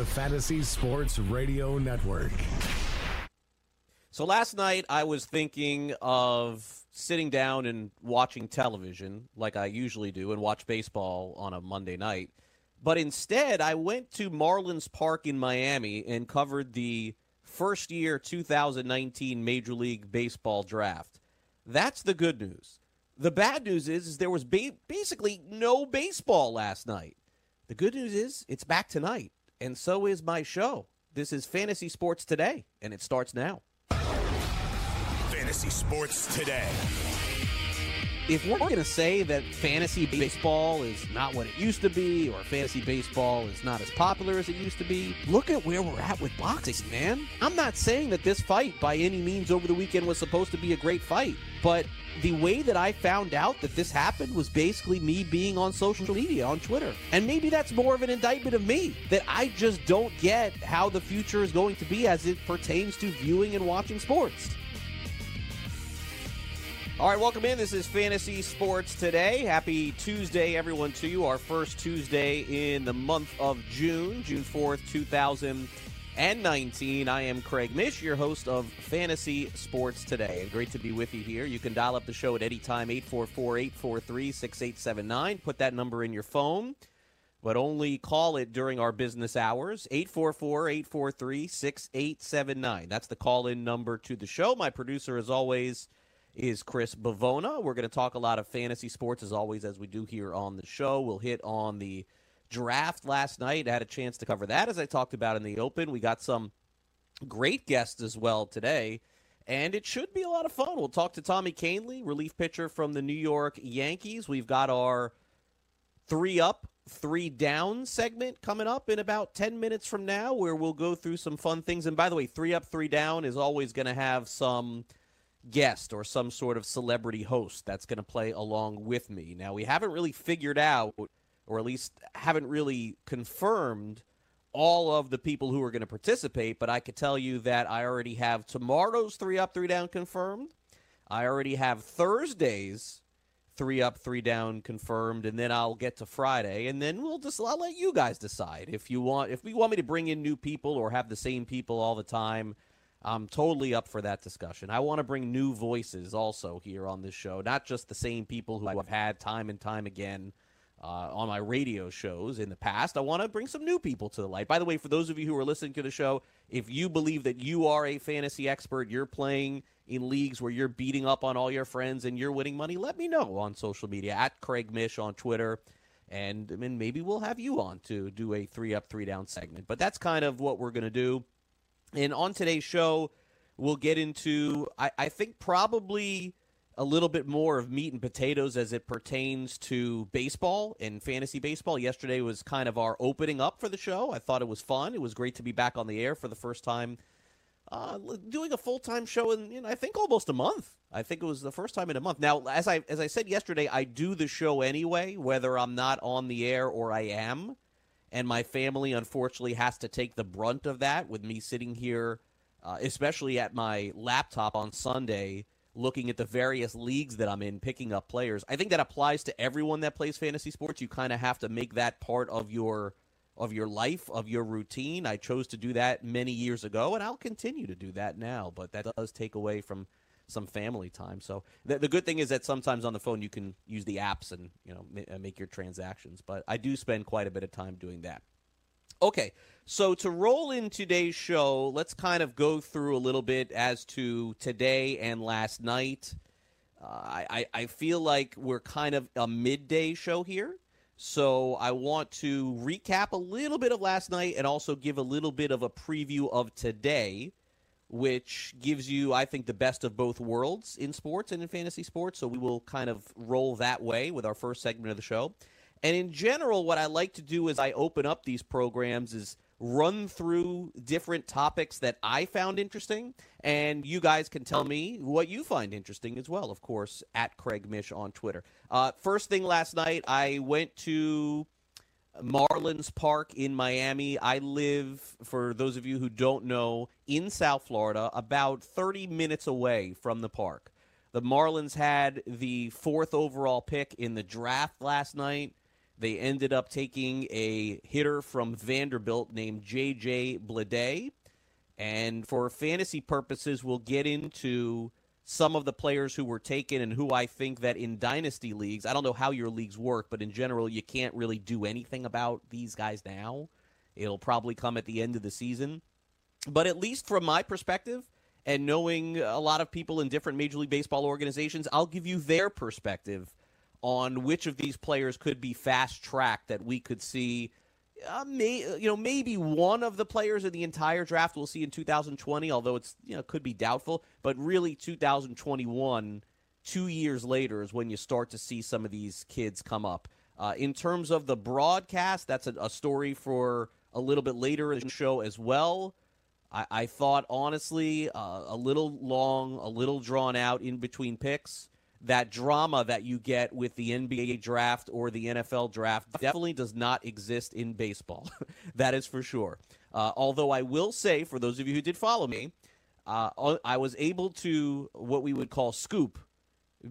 the Fantasy Sports Radio Network. So last night I was thinking of sitting down and watching television like I usually do and watch baseball on a Monday night. But instead, I went to Marlins Park in Miami and covered the first year 2019 Major League Baseball draft. That's the good news. The bad news is, is there was ba- basically no baseball last night. The good news is it's back tonight and so is my show. This is Fantasy Sports Today, and it starts now. Fantasy Sports Today. If we're going to say that fantasy baseball is not what it used to be, or fantasy baseball is not as popular as it used to be, look at where we're at with boxing, man. I'm not saying that this fight by any means over the weekend was supposed to be a great fight, but the way that I found out that this happened was basically me being on social media, on Twitter. And maybe that's more of an indictment of me, that I just don't get how the future is going to be as it pertains to viewing and watching sports. All right, welcome in. This is Fantasy Sports Today. Happy Tuesday, everyone, to you. Our first Tuesday in the month of June, June 4th, 2019. I am Craig Mish, your host of Fantasy Sports Today. And great to be with you here. You can dial up the show at any time, 844 843 6879. Put that number in your phone, but only call it during our business hours, 844 843 6879. That's the call in number to the show. My producer, as always, is Chris Bavona. We're going to talk a lot of fantasy sports as always, as we do here on the show. We'll hit on the draft last night. I had a chance to cover that as I talked about in the open. We got some great guests as well today, and it should be a lot of fun. We'll talk to Tommy Kahnle, relief pitcher from the New York Yankees. We've got our three up, three down segment coming up in about 10 minutes from now, where we'll go through some fun things. And by the way, three up, three down is always going to have some guest or some sort of celebrity host that's going to play along with me. Now, we haven't really figured out, or at least haven't really confirmed, all of the people who are going to participate, but I could tell you that I already have tomorrow's three up, three down confirmed. I already have Thursday's three up, three down confirmed, and then I'll get to Friday, and then we'll just I'll let you guys decide if you want if we want me to bring in new people or have the same people all the time. I'm totally up for that discussion. I want to bring new voices also here on this show, not just the same people who I've had time and time again uh, on my radio shows in the past. I want to bring some new people to the light. By the way, for those of you who are listening to the show, if you believe that you are a fantasy expert, you're playing in leagues where you're beating up on all your friends and you're winning money, let me know on social media at Craig Mish on Twitter. And mean, maybe we'll have you on to do a three up, three down segment. But that's kind of what we're going to do. And on today's show, we'll get into, I, I, think, probably a little bit more of meat and potatoes as it pertains to baseball and fantasy baseball. Yesterday was kind of our opening up for the show. I thought it was fun. It was great to be back on the air for the first time, uh, doing a full time show in, in, I think, almost a month. I think it was the first time in a month. Now, as I as I said yesterday, I do the show anyway, whether I'm not on the air or I am and my family unfortunately has to take the brunt of that with me sitting here uh, especially at my laptop on sunday looking at the various leagues that i'm in picking up players. I think that applies to everyone that plays fantasy sports. You kind of have to make that part of your of your life of your routine. I chose to do that many years ago and i'll continue to do that now but that does take away from some family time. So the, the, good thing is that sometimes on the phone you can use the apps and you know uh, make your transactions. But I do spend quite a bit of time doing that. Okay. So to roll in today's show, let's kind of go through a little bit as to today and last night. Uh, I, I feel like we're kind of a midday show here. So I want to recap a little bit of last night and also give a little bit of a preview of today, which gives you, I think, the best of both worlds in sports and in fantasy sports. So we will kind of roll that way with our first segment of the show. And in general, what I like to do as I open up these programs is – run through different topics that I found interesting, and you guys can tell me what you find interesting as well, of course, at Craig Mish on Twitter. Uh, first thing last night, I went to Marlins Park in Miami. I live, for those of you who don't know, in South Florida, about 30 minutes away from the park. The Marlins had the fourth overall pick in the draft last night. They ended up taking a hitter from Vanderbilt named J.J. Bleday. And for fantasy purposes, we'll get into some of the players who were taken and who I think that in dynasty leagues, I don't know how your leagues work, but in general, you can't really do anything about these guys now. It'll probably come at the end of the season. But at least from my perspective, and knowing a lot of people in different Major League Baseball organizations, I'll give you their perspective on which of these players could be fast tracked that we could see. Uh, may, you know, maybe one of the players in the entire draft we'll see in 2020, although it's you know could be doubtful. But really, 2021, two years later, is when you start to see some of these kids come up. Uh, in terms of the broadcast, that's a, a, story for a little bit later in the show as well. I, I thought honestly uh, a little long, a little drawn out in between picks that drama that you get with the NBA draft or the NFL draft definitely does not exist in baseball. that is for sure. Uh, although I will say, for those of you who did follow me, uh, I was able to what we would call scoop,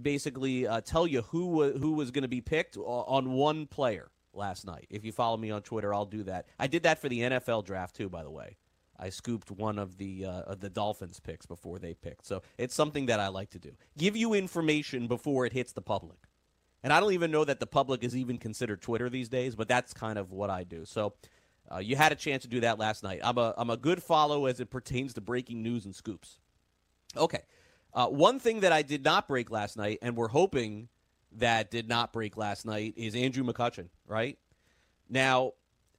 basically uh, tell you who who was going to be picked on one player last night. If you follow me on Twitter, I'll do that. I did that for the NFL draft too, by the way. I scooped one of the uh, of the Dolphins picks before they picked. So it's something that I like to do. Give you information before it hits the public. And I don't even know that the public is even considered Twitter these days, but that's kind of what I do. So uh, you had a chance to do that last night. I'm a I'm a good follow as it pertains to breaking news and scoops. Okay, uh, one thing that I did not break last night, and we're hoping that did not break last night, is Andrew McCutchen. Right now,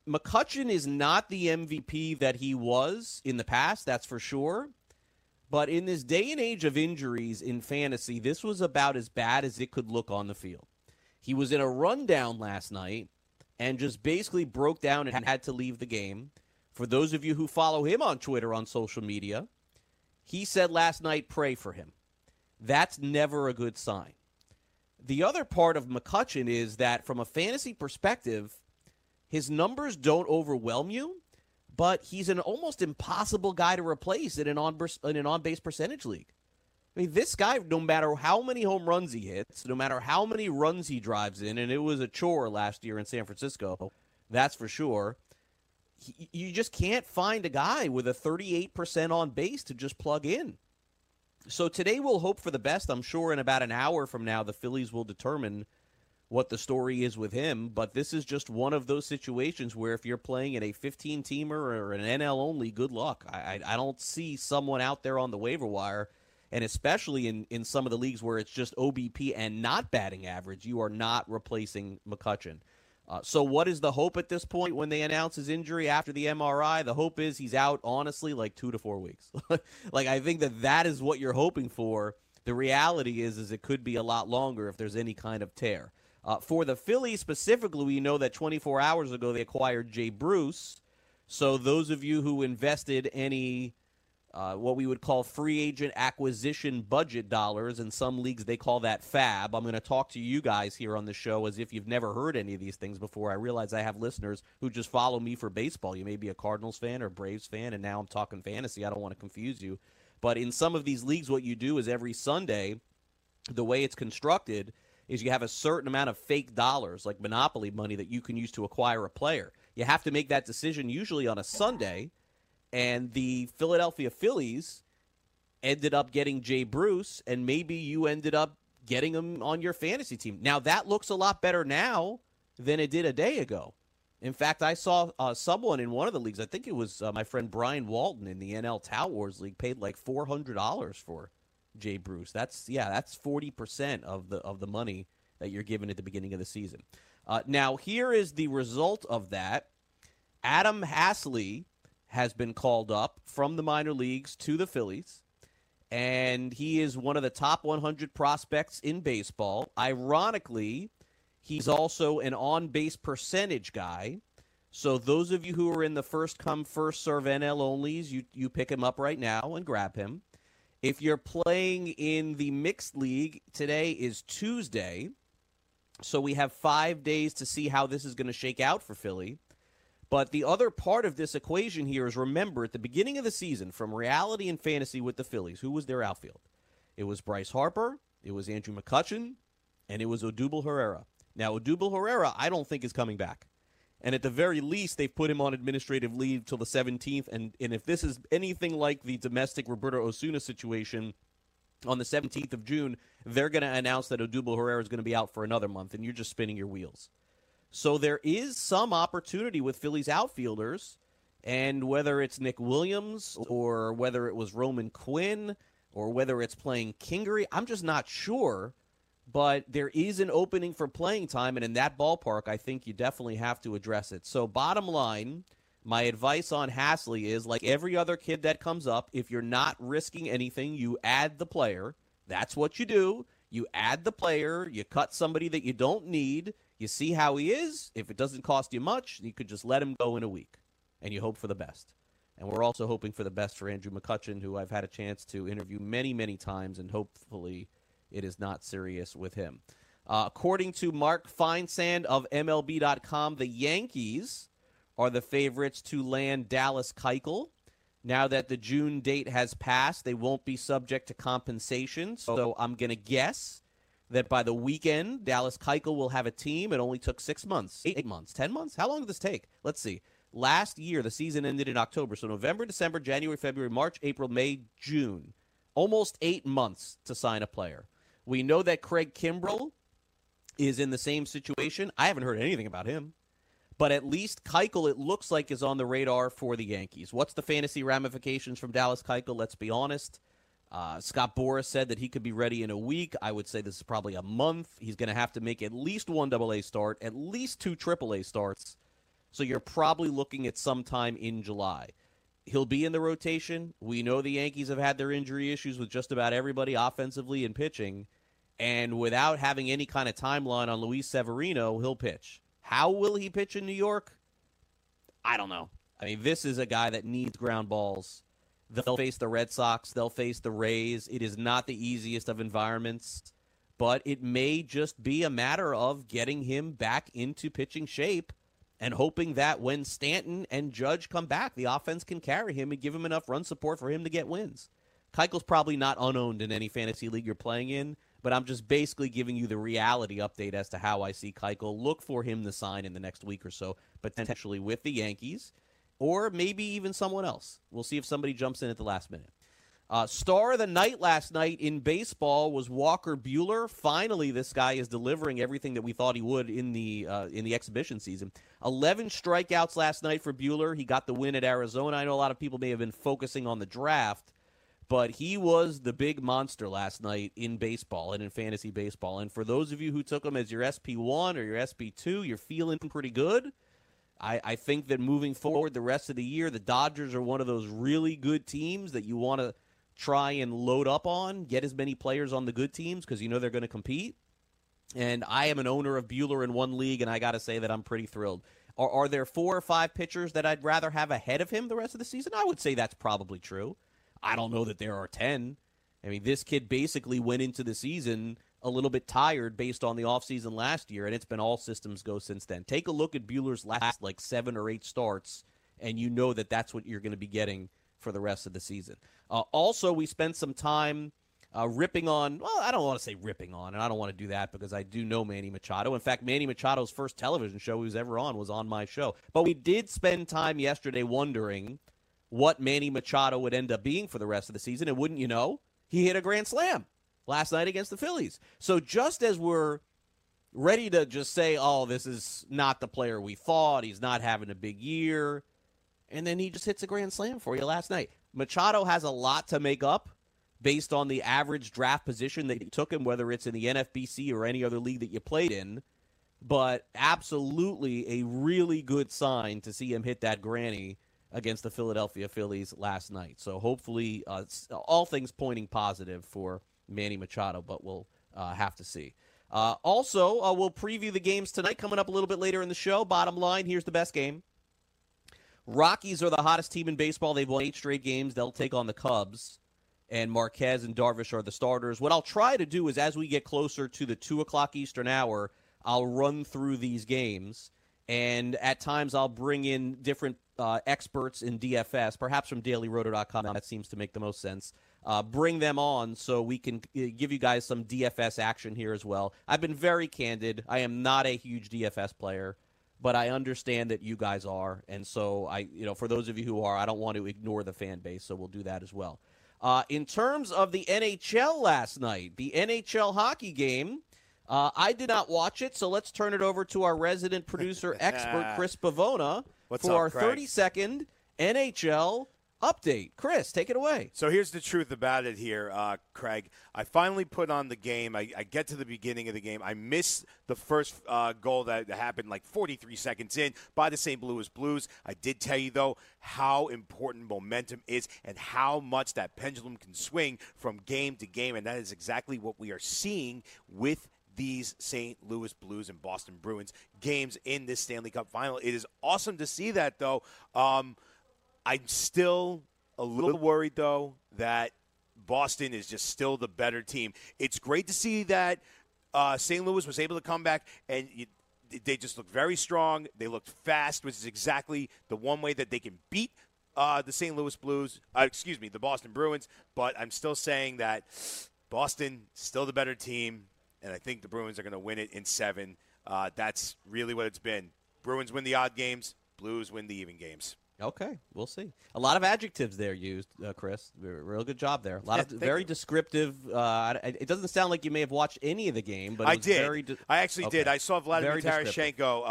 McCutchen is not the MVP that he was in the past, that's for sure. But in this day and age of injuries in fantasy, this was about as bad as it could look on the field. He was in a rundown last night and just basically broke down and had to leave the game. For those of you who follow him on Twitter, on social media, he said last night, pray for him. That's never a good sign. The other part of McCutchen is that from a fantasy perspective, his numbers don't overwhelm you, but he's an almost impossible guy to replace in an on in an on base percentage league. I mean, this guy, no matter how many home runs he hits, no matter how many runs he drives in, and it was a chore last year in San Francisco, that's for sure. He, you just can't find a guy with a 38% on base to just plug in. So today we'll hope for the best. I'm sure in about an hour from now, the Phillies will determine what the story is with him, but this is just one of those situations where if you're playing in a 15 teamer or an NL only, good luck. I, I, don't see someone out there on the waiver wire, and especially in, in some of the leagues where it's just OBP and not batting average, you are not replacing McCutchen. Uh, so, what is the hope at this point when they announce his injury after the MRI? The hope is he's out, honestly, like two to four weeks. like, I think that that is what you're hoping for. The reality is, is it could be a lot longer if there's any kind of tear. Uh, for the Phillies specifically, we know that 24 hours ago they acquired Jay Bruce. So those of you who invested any uh, what we would call free agent acquisition budget dollars. In some leagues, they call that FAB. I'm going to talk to you guys here on the show as if you've never heard any of these things before. I realize I have listeners who just follow me for baseball. You may be a Cardinals fan or Braves fan, and now I'm talking fantasy. I don't want to confuse you. But in some of these leagues, what you do is every Sunday, the way it's constructed – is you have a certain amount of fake dollars, like monopoly money, that you can use to acquire a player. You have to make that decision usually on a Sunday, and the Philadelphia Phillies ended up getting Jay Bruce, and maybe you ended up getting him on your fantasy team. Now that looks a lot better now than it did a day ago. In fact, I saw uh, someone in one of the leagues. I think it was uh, my friend Brian Walton in the NL Tout Wars League paid like four hundred dollars for Jay Bruce. That's yeah, that's forty percent of the of the money that you're given at the beginning of the season. Uh, now, here is the result of that. Adam Haseley has been called up from the minor leagues to the Phillies, and he is one of the top 100 prospects in baseball. Ironically, he's also an on base percentage guy. So, those of you who are in the first come, first serve NL onlys, you, you pick him up right now and grab him. If you're playing in the mixed league, today is Tuesday. So we have five days to see how this is going to shake out for Philly. But the other part of this equation here is remember at the beginning of the season, from reality and fantasy with the Phillies, who was their outfield? It was Bryce Harper, it was Andrew McCutchen, and it was Odubel Herrera. Now, Odubel Herrera, I don't think is coming back. And at the very least, they've put him on administrative leave till the 17th. And, and if this is anything like the domestic Roberto Osuna situation, on the 17th of June, they're going to announce that Odubel Herrera is going to be out for another month, and you're just spinning your wheels. So there is some opportunity with Phillies outfielders, and whether it's Nick Williams or whether it was Roman Quinn or whether it's playing Kingery, I'm just not sure. But there is an opening for playing time, and in that ballpark, I think you definitely have to address it. So, bottom line, my advice on Haseley is like every other kid that comes up, if you're not risking anything, you add the player. That's what you do. You add the player, you cut somebody that you don't need, you see how he is. If it doesn't cost you much, you could just let him go in a week and you hope for the best. And we're also hoping for the best for Andrew McCutchen, who I've had a chance to interview many, many times, and hopefully it is not serious with him. Uh, according to Mark Feinsand of MLB.com, the Yankees are the favorites to land Dallas Keuchel. Now that the June date has passed, they won't be subject to compensation. So I'm going to guess that by the weekend, Dallas Keuchel will have a team. It only took six months, eight months, ten months. How long did this take? Let's see. Last year, the season ended in October. So November, December, January, February, March, April, May, June. Almost eight months to sign a player. We know that Craig Kimbrel is in the same situation. I haven't heard anything about him but at least Keuchel, it looks like, is on the radar for the Yankees. What's the fantasy ramifications from Dallas Keuchel? Let's be honest. Uh, Scott Boras said that he could be ready in a week. I would say this is probably a month. He's going to have to make at least one AA start, at least two AAA starts. So you're probably looking at sometime in July. He'll be in the rotation. We know the Yankees have had their injury issues with just about everybody offensively and pitching. And without having any kind of timeline on Luis Severino, he'll pitch. How will he pitch in New York? I don't know. I mean, this is a guy that needs ground balls. They'll face the Red Sox, they'll face the Rays. It is not the easiest of environments, but it may just be a matter of getting him back into pitching shape and hoping that when Stanton and Judge come back, the offense can carry him and give him enough run support for him to get wins. Keuchel's probably not unowned in any fantasy league you're playing in, but I'm just basically giving you the reality update as to how I see Keuchel. Look for him to sign in the next week or so, potentially with the Yankees, or maybe even someone else. We'll see if somebody jumps in at the last minute. Uh, star of the night last night in baseball was Walker Buehler. Finally, this guy is delivering everything that we thought he would in the uh, in the exhibition season. Eleven strikeouts last night for Buehler. He got the win at Arizona. I know a lot of people may have been focusing on the draft, but he was the big monster last night in baseball and in fantasy baseball. And for those of you who took him as your SP1 or your SP2, you're feeling pretty good. I, I think that moving forward the rest of the year, the Dodgers are one of those really good teams that you want to try and load up on, get as many players on the good teams because you know they're going to compete. And I am an owner of Buehler in one league, and I got to say that I'm pretty thrilled. Are, are there four or five pitchers that I'd rather have ahead of him the rest of the season? I would say that's probably true. I don't know that there are 10. I mean, this kid basically went into the season a little bit tired based on the offseason last year, and it's been all systems go since then. Take a look at Buehler's last like seven or eight starts, and you know that that's what you're going to be getting for the rest of the season. Uh, also, we spent some time uh, ripping on, well, I don't want to say ripping on, and I don't want to do that because I do know Manny Machado. In fact, Manny Machado's first television show he was ever on was on my show. But we did spend time yesterday wondering what Manny Machado would end up being for the rest of the season. And wouldn't you know, he hit a grand slam last night against the Phillies. So just as we're ready to just say, oh, this is not the player we thought. He's not having a big year. And then he just hits a grand slam for you last night. Machado has a lot to make up based on the average draft position that you took him, whether it's in the NFBC or any other league that you played in. But absolutely a really good sign to see him hit that granny against the Philadelphia Phillies last night. So hopefully, uh, all things pointing positive for Manny Machado, but we'll uh, have to see. Uh, also, uh, we'll preview the games tonight coming up a little bit later in the show. Bottom line here's the best game. Rockies are the hottest team in baseball. They've won eight straight games. They'll take on the Cubs. And Marquez and Darvish are the starters. What I'll try to do is, as we get closer to the 2 o'clock Eastern hour, I'll run through these games. And at times, I'll bring in different uh, experts in DFS, perhaps from dailyroto.com. That seems to make the most sense uh, bring them on so we can uh, give you guys some DFS action here as well. I've been very candid. I am not a huge DFS player, but I understand that you guys are, and so I, you know, for those of you who are, I don't want to ignore the fan base, so we'll do that as well. Uh, in terms of the NHL last night, the NHL hockey game. Uh, I did not watch it, so let's turn it over to our resident producer expert, Chris Pavona, What's for up, our Craig? 30 second NHL update. Chris, take it away. So here's the truth about it here, uh, Craig. I finally put on the game. I, I, get to the beginning of the game. I miss the first uh, goal that happened like 43 seconds in by the St. Louis Blues. I did tell you, though, how important momentum is and how much that pendulum can swing from game to game. And that is exactly what we are seeing with these St. Louis Blues and Boston Bruins games in this Stanley Cup final. It is awesome to see that, though. Um, I'm still a little worried, though, that Boston is just still the better team. It's great to see that uh, St. Louis was able to come back and. You, they just looked very strong. They looked fast, which is exactly the one way that they can beat uh, the St. Louis Blues. Uh, excuse me, the Boston Bruins. But I'm still saying that Boston still the better team, and I think the Bruins are going to win it in seven. Uh, that's really what it's been. Bruins win the odd games. Blues win the even games. Okay, we'll see. A lot of adjectives there used, uh, Chris. Real good job there. A lot Yeah, of very you. descriptive. Uh, it doesn't sound like you may have watched any of the game, but it I did. Very de- I actually Okay. did. I saw Vladimir Very. Tarasenko. Uh,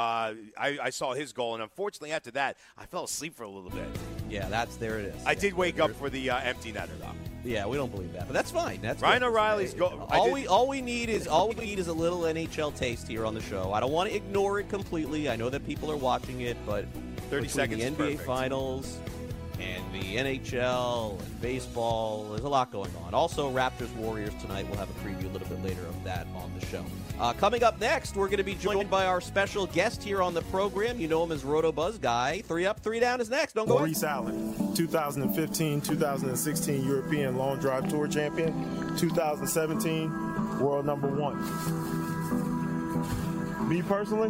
I, I saw his goal, and unfortunately, after that, I fell asleep for a little bit. Yeah, that's there. It is. I Yeah, did wake up for the uh, empty netter, though. Yeah, we don't believe that, but that's fine. That's Ryan good. O'Reilly's Uh, go- All we all we need is all we need is a little NHL taste here on the show. I don't want to ignore it completely. I know that people are watching it, but 30 between seconds the NBA perfect. Finals and the NHL and baseball, there's a lot going on. Also, Raptors Warriors tonight. We'll have a preview a little bit later of that on the show. Uh, coming up next, we're going to be joined by our special guest here on the program. You know him as Roto Buzz Guy. Three up, three down is next. Don't go. away. Maurice Allen, 2015 2016 European Long Drive Tour champion, 2017 world number one. Me personally,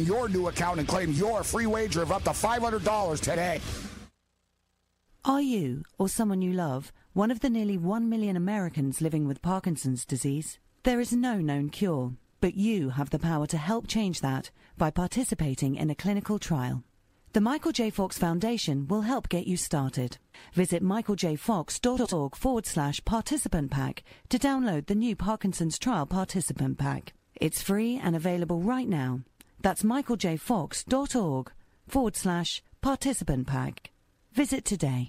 your new account and claim your free wager of up to $500 today. Are you, or someone you love, one of the nearly 1 million Americans living with Parkinson's disease? There is no known cure, but you have the power to help change that by participating in a clinical trial. The Michael J. Fox Foundation will help get you started. Visit michaeljfox.org forward slash participant pack to download the new Parkinson's Trial Participant Pack. It's free and available right now. That's michaeljfox.org forward slash participant pack. Visit today.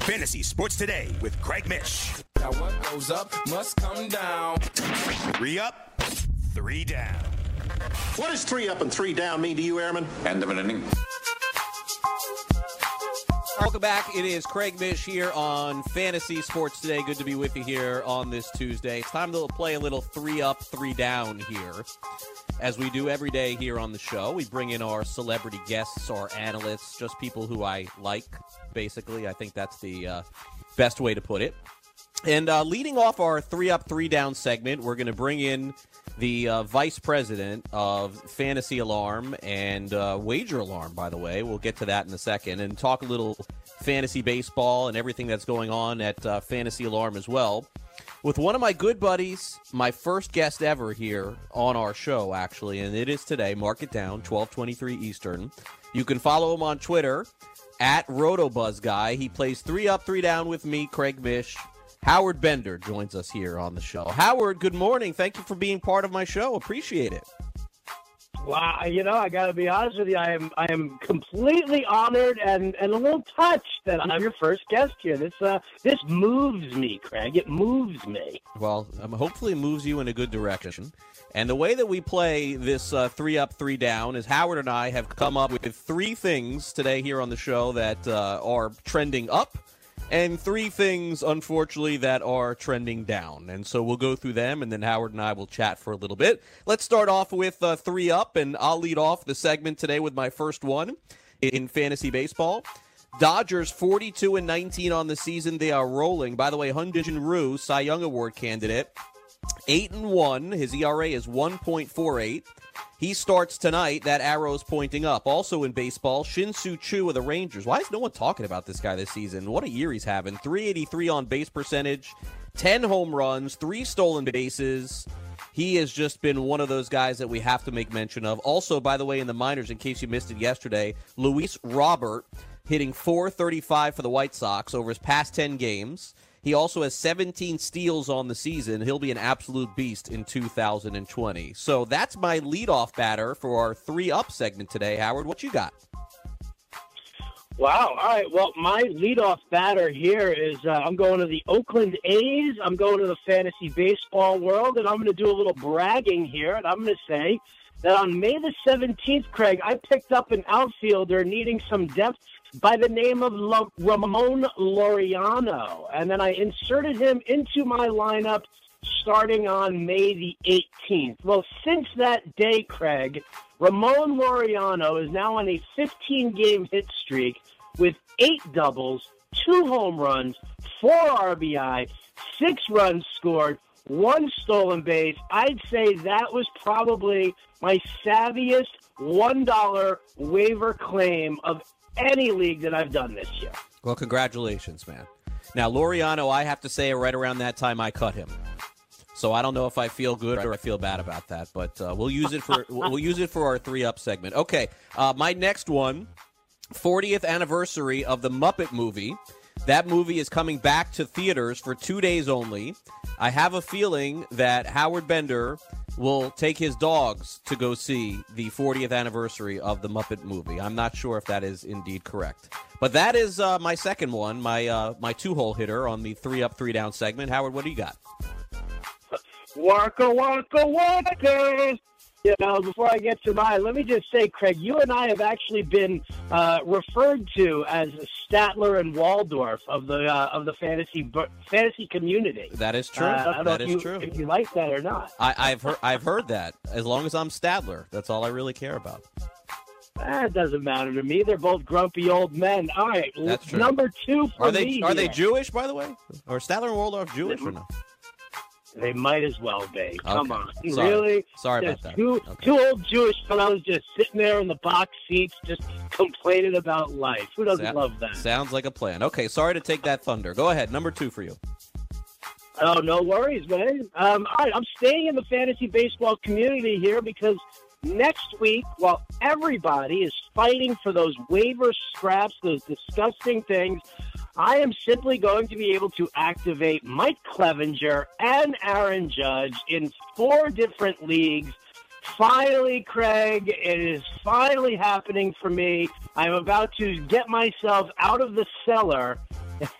Fantasy Sports Today with Craig Mish. Now what goes up must come down. Three up, three down. What does three up and three down mean to you, Airman? End of an inning. Welcome back. It is Craig Mish here on Fantasy Sports Today. Good to be with you here on this Tuesday. It's time to play a little three up, three down here. As we do every day here on the show, we bring in our celebrity guests, our analysts, just people who I like, basically. I think that's the uh, best way to put it. And uh, leading off our three up, three down segment, we're going to bring in the uh, vice president of Fantasy Alarm and uh, Wager Alarm, by the way. We'll get to that in a second and talk a little fantasy baseball and everything that's going on at uh, Fantasy Alarm as well. With one of my good buddies, my first guest ever here on our show, actually, and it is today. Mark it down, twelve twenty three Eastern. You can follow him on Twitter at RotoBuzzGuy. He plays three up, three down with me, Craig Mish. Howard Bender joins us here on the show. Howard, good morning. Thank you for being part of my show. Appreciate it. Wow, you know, I got to be honest with you. I am, I am completely honored and, and a little touched that I'm your first guest here. This, uh, this moves me, Craig. It moves me. Well, um, hopefully, it moves you in a good direction. And the way that we play this uh, three up, three down is Howard and I have come up with three things today here on the show that uh, are trending up and three things, unfortunately, that are trending down. And so we'll go through them, and then Howard and I will chat for a little bit. Let's start off with uh, three up, and I'll lead off the segment today with my first one in fantasy baseball. Dodgers 42 and 19 on the season. They are rolling. By the way, Hyun-Jin Ryu, Cy Young Award candidate, 8 and 1. His ERA is 1.48. He starts tonight. That arrow is pointing up. Also in baseball, Shin-Soo Choo of the Rangers. Why is no one talking about this guy this season? What a year he's having. 383 on base percentage, 10 home runs, 3 stolen bases. He has just been one of those guys that we have to make mention of. Also, by the way, in the minors, in case you missed it yesterday, Luis Robert hitting 435 for the White Sox over his past 10 games. He also has 17 steals on the season. He'll be an absolute beast in 2020. So that's my leadoff batter for our three up segment today. Howard, what you got? Wow. All right. Well, my leadoff batter here is uh, I'm going to the Oakland A's. I'm going to the fantasy baseball world, and I'm going to do a little bragging here. And I'm going to say that on May the 17th, Craig, I picked up an outfielder needing some depth by the name of Lo- Ramon Laureano. And then I inserted him into my lineup starting on May the 18th. Well, since that day, Craig, Ramon Laureano is now on a 15 game hit streak with eight doubles, two home runs, four RBI, six runs scored, one stolen base. I'd say that was probably my savviest $1 waiver claim of any league that I've done this year. Well, congratulations, man. Now, Laureano, I have to say, right around that time, I cut him. So I don't know if I feel good or I feel bad about that, but uh, we'll use it for we'll use it for our three up segment. Okay, uh, my next one, 40th anniversary of the Muppet movie. That movie is coming back to theaters for two days only. I have a feeling that Howard Bender will take his dogs to go see the 40th anniversary of the Muppet movie. I'm not sure if that is indeed correct, but that is uh, my second one, my uh, my two hole hitter on the three up, three down segment. Howard, what do you got? Waka waka waka. You know, before I get to mine, let me just say, Craig, you and I have actually been uh, referred to as Statler and Waldorf of the uh, of the fantasy fantasy community. That is true. Uh, that is you, true. If you like that or not, I, I've heard I've heard that. As long as I'm Statler, that's all I really care about. that doesn't matter to me. They're both grumpy old men. All right, That's true. number two for Are they are they. Jewish, by the way? Or Statler and Waldorf Jewish or no? They might as well be. Come Okay. on, Sorry. really? Sorry about that. Two two old Jewish fellows just sitting there in the box seats, just complaining about life. Who doesn't Sa- love that? Sounds like a plan. Okay, sorry to take that thunder. Go ahead. Number two for you. Oh, no worries, man. Um, all right, I'm staying in the fantasy baseball community here because next week, while everybody is fighting for those waiver scraps, those disgusting things, I am simply going to be able to activate Mike Clevinger and Aaron Judge in four different leagues. Finally, Craig, it is finally happening for me. I'm about to get myself out of the cellar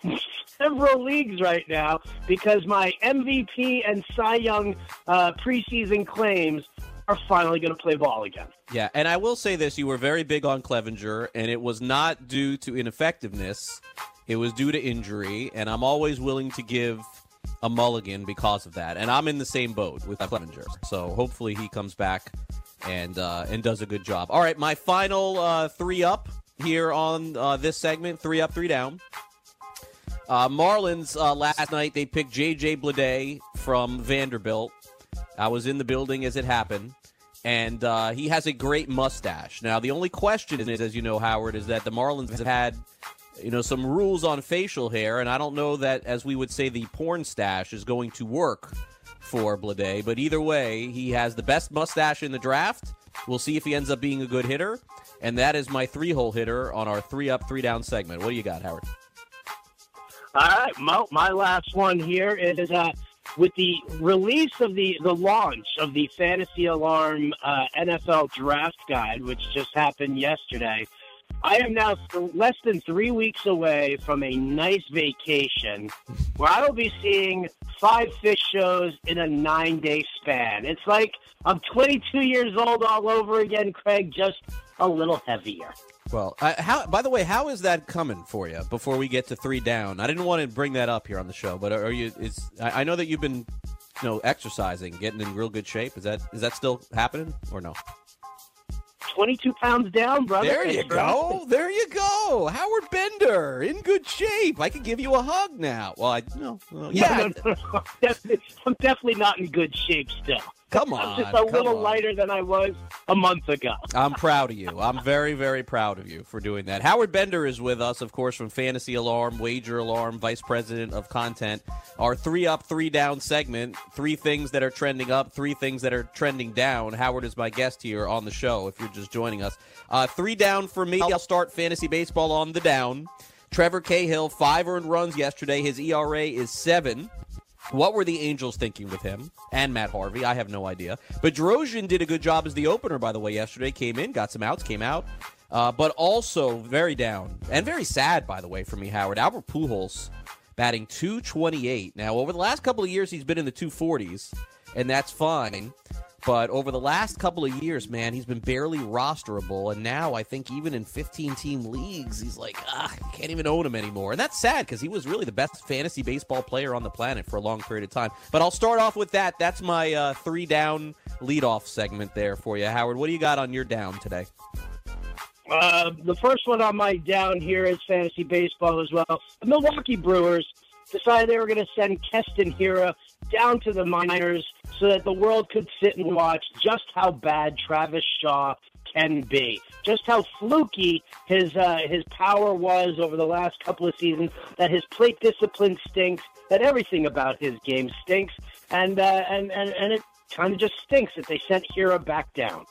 several leagues right now because my MVP and Cy Young uh, preseason claims are finally going to play ball again. Yeah, and I will say this: you were very big on Clevinger, and it was not due to ineffectiveness; it was due to injury. And I'm always willing to give a mulligan because of that. And I'm in the same boat with Clevinger, so hopefully he comes back and uh, and does a good job. All right, my final uh, three up here on uh, this segment: three up, three down. Uh, Marlins uh, last night they picked J.J. Bleday from Vanderbilt. I was in the building as it happened, and uh, he has a great mustache. Now the only question is, as you know, Howard, is that the Marlins have had you know some rules on facial hair, and I don't know that, as we would say, the porn stash is going to work for Bleday. But either way, he has the best mustache in the draft. We'll see if he ends up being a good hitter, and that is my three-hole hitter on our three-up, three-down segment. What do you got, Howard? All right, my, my last one here is uh, with the release of the the launch of the Fantasy Alarm uh, NFL Draft Guide, which just happened yesterday. I am now less than three weeks away from a nice vacation where I will be seeing five Phish shows in a nine day span. It's like I'm 22 years old all over again, Craig, just a little heavier. Well, how? By the way, how is that coming for you? Before we get to three down, I didn't want to bring that up here on the show, but are you? Is I, I know that you've been, you know, exercising, getting in real good shape. Is that is that still happening or no? 22 pounds down, brother. There you Thanks for asking. go. There you go. Howard Bender in good shape. I can give you a hug now. Well, I no, no, yeah. No, no. I'm definitely not in good shape still. Come on. I'm just a little on. lighter than I was a month ago. I'm proud of you. I'm very, very proud of you for doing that. Howard Bender is with us, of course, from Fantasy Alarm, Wager Alarm, Vice President of Content. Our three up, three down segment. Three things that are trending up, three things that are trending down. Howard is my guest here on the show. If you're just joining us, uh, three down for me. I'll start fantasy baseball on the down. Trevor Cahill, five earned runs yesterday. His ERA is seven. What were the Angels thinking with him and Matt Harvey? I have no idea. But Drosian did a good job as the opener, by the way, yesterday. Came in, got some outs, came out. Uh, but also very down and very sad, by the way, for me, Howard. Albert Pujols batting 228. Now, over the last couple of years, he's been in the 240s, and that's fine. But over the last couple of years, man, he's been barely rosterable. And now I think even in 15 team leagues, he's like, ah, can't even own him anymore. And that's sad because he was really the best fantasy baseball player on the planet for a long period of time. But I'll start off with that. That's my uh, three down leadoff segment there for you. Howard, what do you got on your down today? Uh, the first one on my down here is fantasy baseball as well. The Milwaukee Brewers decided they were going to send Keston Hira down to the minors so that the world could sit and watch just how bad Travis Shaw can be, just how fluky his uh, his power was over the last couple of seasons. That his plate discipline stinks. That everything about his game stinks, and uh, and and and it kind of just stinks that they sent Hiura back down.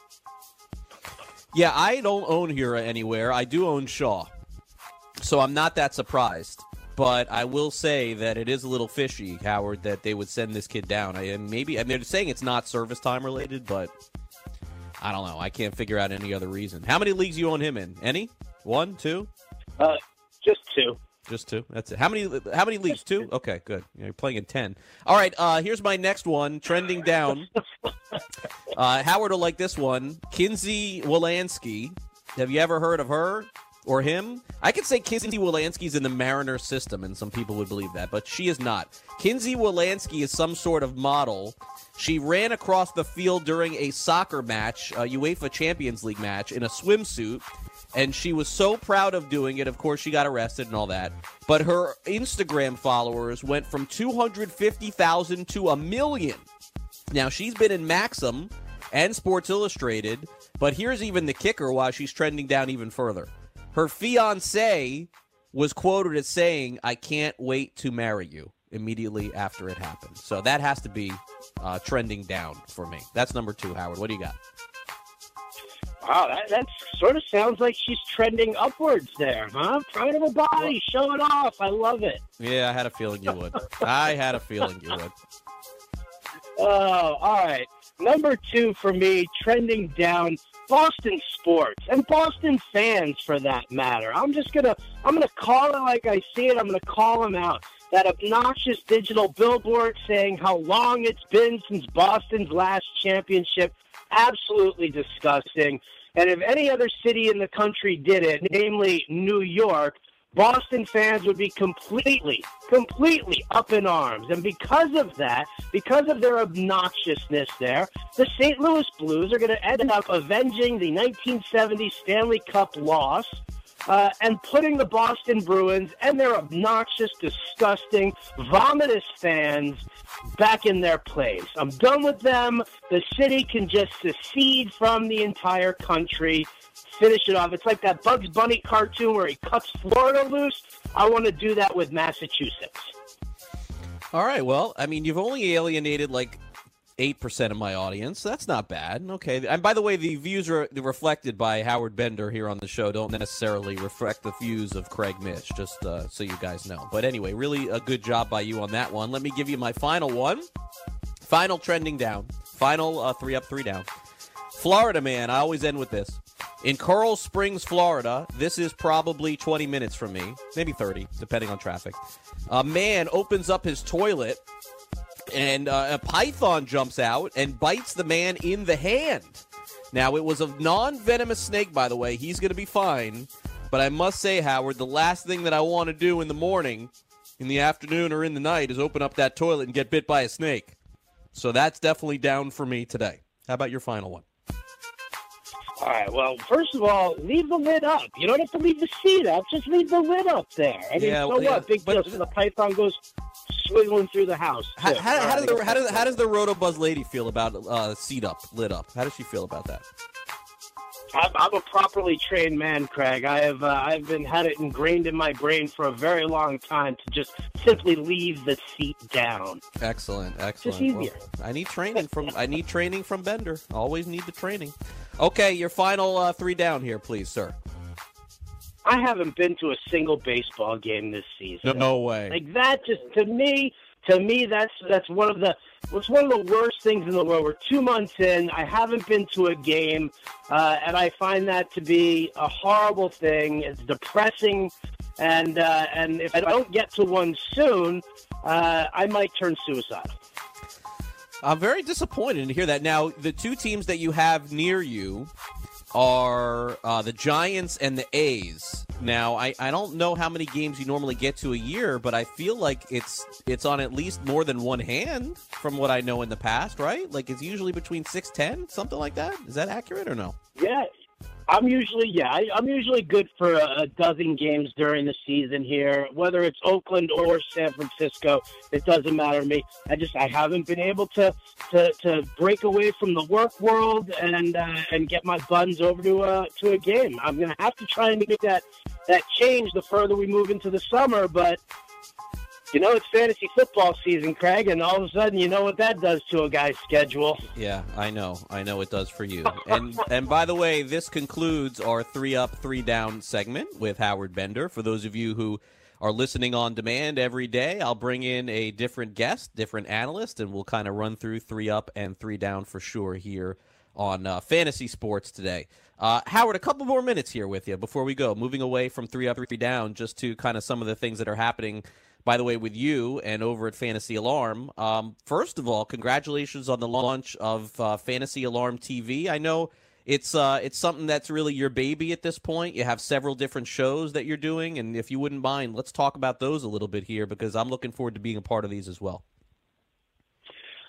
Yeah, I don't own Hiura anywhere. I do own Shaw. So I'm not that surprised. But I will say that it is a little fishy, Howard, that they would send this kid down. I, maybe I mean, they're saying it's not service time related, but I don't know. I can't figure out any other reason. How many leagues you own him in? Any? One, two? Uh, just two. Just two. That's it. How many? How many leagues? Two. Okay, good. You're playing in ten. All right. Uh, here's my next one, trending down. Uh, Howard will like this one. Kinsey Wolanski. Have you ever heard of her or him? I could say Kinsey Wolanski's in the Mariner system, and some people would believe that, but she is not. Kinsey Wolanski is some sort of model. She ran across the field during a soccer match, a UEFA Champions League match, in a swimsuit and she was so proud of doing it. Of course, she got arrested and all that. But her Instagram followers went from 250,000 to a million. Now, she's been in Maxim and Sports Illustrated, but here's even the kicker while she's trending down even further. Her fiance was quoted as saying, I can't wait to marry you immediately after it happened. So that has to be uh, trending down for me. That's number two, Howard. What do you got? Wow, that, that sort of sounds like she's trending upwards there, huh? Proud of her body, show it off. I love it. Yeah, I had a feeling you would. I had a feeling you would. Oh, all right. Number two for me, trending down Boston sports and Boston fans for that matter. I'm just gonna I'm gonna call it like I see it. I'm gonna call them out. That obnoxious digital billboard saying how long it's been since Boston's last championship. Absolutely disgusting. And if any other city in the country did it, namely New York, Boston fans would be completely, completely up in arms. And because of that, because of their obnoxiousness there, the St. Louis Blues are going to end up avenging the 1970 Stanley Cup loss uh, and putting the Boston Bruins and their obnoxious, disgusting, vomitous fans back in their place. I'm done with them. The city can just secede from the entire country. Finish it off. It's like that Bugs Bunny cartoon where he cuts Florida loose. I want to do that with Massachusetts. All right. Well, I mean, you've only alienated like eight percent of my audience. That's not bad. Okay. And by the way, the views are reflected by Howard Bender here on the show don't necessarily reflect the views of Craig Mish. Just uh, so you guys know. But anyway, really a good job by you on that one. Let me give you my final one. Final trending down. Final uh, three up, three down. Florida man. I always end with this. In Coral Springs, Florida, this is probably 20 minutes from me, maybe 30, depending on traffic. A man opens up his toilet and uh, a python jumps out and bites the man in the hand. Now, it was a non venomous snake, by the way. He's going to be fine. But I must say, Howard, the last thing that I want to do in the morning, in the afternoon, or in the night is open up that toilet and get bit by a snake. So that's definitely down for me today. How about your final one? All right. Well, first of all, leave the lid up. You don't have to leave the seat up. Just leave the lid up there. I mean, Yeah, so yeah, what? Big deal. So the python goes swiggling through the house. How, how, how, does the, how, does, how does the Rotobuzz lady feel about uh, seat up, lid up? How does she feel about that? I'm, I'm a properly trained man, Craig. I have uh, I've been had it ingrained in my brain for a very long time to just simply leave the seat down. Excellent, excellent. Just Well, easier. I need training from I need training from Bender. Always need the training. Okay, your final uh, three down here, please, sir. I haven't been to a single baseball game this season. No, no way. Like that just to me, to me that's that's one of the it's one of the worst things in the world. We're two months in. I haven't been to a game, uh, and I find that to be a horrible thing. It's depressing, and uh, and if I don't get to one soon, uh, I might turn suicidal. I'm very disappointed to hear that. Now, the two teams that you have near you are uh, the Giants and the A's. Now, I, I don't know how many games you normally get to a year, but I feel like it's it's on at least more than one hand from what I know in the past, right? Like it's usually between six ten, something like that. Is that accurate or no? Yeah, I'm usually yeah, I, I'm usually good for a, a dozen games during the season here, whether it's Oakland or San Francisco. It doesn't matter to me. I just I haven't been able to to, to break away from the work world and uh, and get my buns over to a to a game. I'm gonna have to try and make that that change the further we move into the summer, but. You know it's fantasy football season, Craig, and all of a sudden you know what that does to a guy's schedule. Yeah, I know. I know it does for you. And and by the way, this concludes our three up, three down segment with Howard Bender. For those of you who are listening on demand every day, I'll bring in a different guest, different analyst, and we'll kind of run through three up and three down for sure here on uh, fantasy sports today. Uh, Howard, a couple more minutes here with you before we go. Moving away from three up, three down, just to kind of some of the things that are happening. By the way, with you and over at Fantasy Alarm. Um, first of all, congratulations on the launch of uh, Fantasy Alarm TV. I know it's uh, it's something that's really your baby at this point. You have several different shows that you're doing, and if you wouldn't mind, let's talk about those a little bit here because I'm looking forward to being a part of these as well.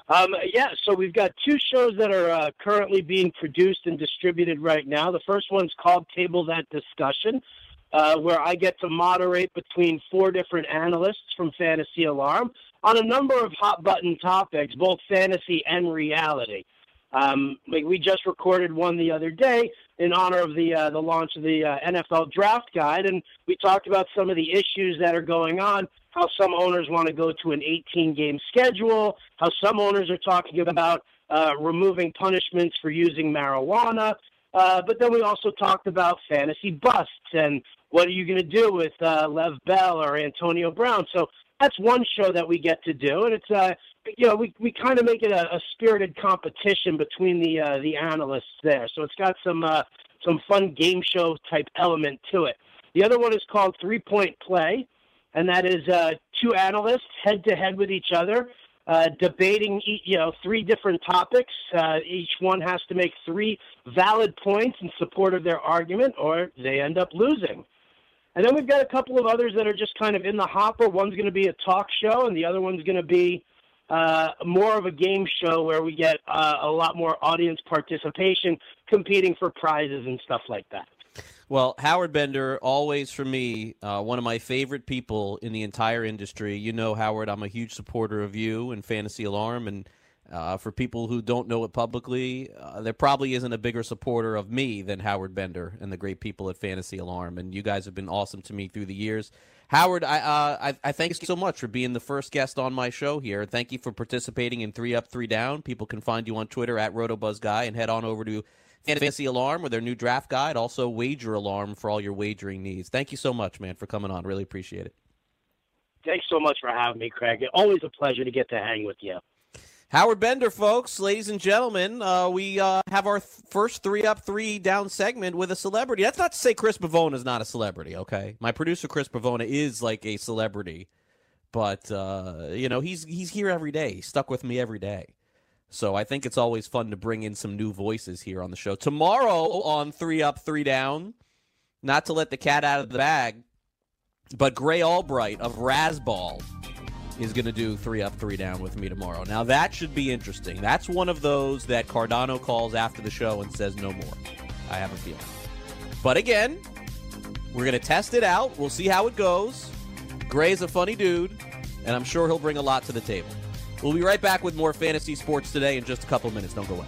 Um, yeah, so we've got two shows that are uh, currently being produced and distributed right now. The first one's called Table That Discussion, uh, where I get to moderate between four different analysts from Fantasy Alarm on a number of hot button topics, both fantasy and reality. Um, we just recorded one the other day in honor of the uh, the launch of the uh, NFL Draft Guide, and we talked about some of the issues that are going on how some owners want to go to an 18 game schedule, how some owners are talking about uh, removing punishments for using marijuana. Uh, but then we also talked about fantasy busts and what are you going to do with uh, Le'Veon Bell or Antonio Brown. So that's one show that we get to do, and it's uh, you know we we kind of make it a, a spirited competition between the uh, the analysts there. So it's got some uh, some fun game show type element to it. The other one is called Three Point Play and that is uh, two analysts head to head with each other, uh, debating you know three different topics. Uh, each one has to make three valid points in support of their argument, or they end up losing. And then we've got a couple of others that are just kind of in the hopper. One's going to be a talk show, and the other one's going to be uh, more of a game show where we get uh, a lot more audience participation, competing for prizes and stuff like that. Well, Howard Bender, always for me, uh, one of my favorite people in the entire industry. You know, Howard, I'm a huge supporter of you and Fantasy Alarm. And uh, for people who don't know it publicly, uh, there probably isn't a bigger supporter of me than Howard Bender and the great people at Fantasy Alarm. And you guys have been awesome to me through the years. Howard, I, uh, I, I thank you so much for being the first guest on my show here. Thank you for participating in Three Up, Three Down. People can find you on Twitter at RotoBuzzGuy and head on over to Fantasy Alarm with their new draft guide, also Wager Alarm for all your wagering needs. Thank you so much, man, for coming on. Really appreciate it. Thanks so much for having me, Craig. Always a pleasure to get to hang with you. Howard Bender, folks, ladies and gentlemen, uh, we uh, have our th- first three up, three down segment with a celebrity. That's not to say Chris Pavona is not a celebrity, okay? My producer Chris Pavona is like a celebrity, but uh, you know he's he's here every day. He's stuck with me every day. So I think it's always fun to bring in some new voices here on the show. Tomorrow on Three Up, Three Down, not to let the cat out of the bag, but Grey Albright of Razzball is going to do Three Up, Three Down with me tomorrow. Now that should be interesting. That's one of those that Cardano calls after the show and says no more. I have a feeling. But again, we're going to test it out. We'll see how it goes. Grey's a funny dude, and I'm sure he'll bring a lot to the table. We'll be right back with more fantasy sports today in just a couple minutes. Don't go away.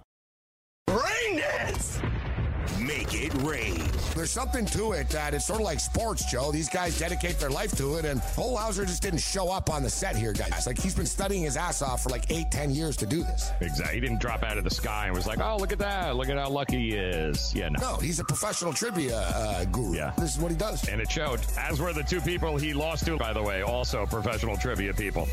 Rain dance! Make it rain. There's something to it that it's sort of like sports, Joe. These guys dedicate their life to it, and Holzhauer just didn't show up on the set here, guys. Like he's been studying his ass off for like eight, ten years to do this. Exactly. He didn't drop out of the sky and was like, "Oh, look at that! Look at how lucky he is." Yeah, no. No, he's a professional trivia uh, guru. Yeah. This is what he does. And it showed. As were the two people he lost to, by the way, also professional trivia people.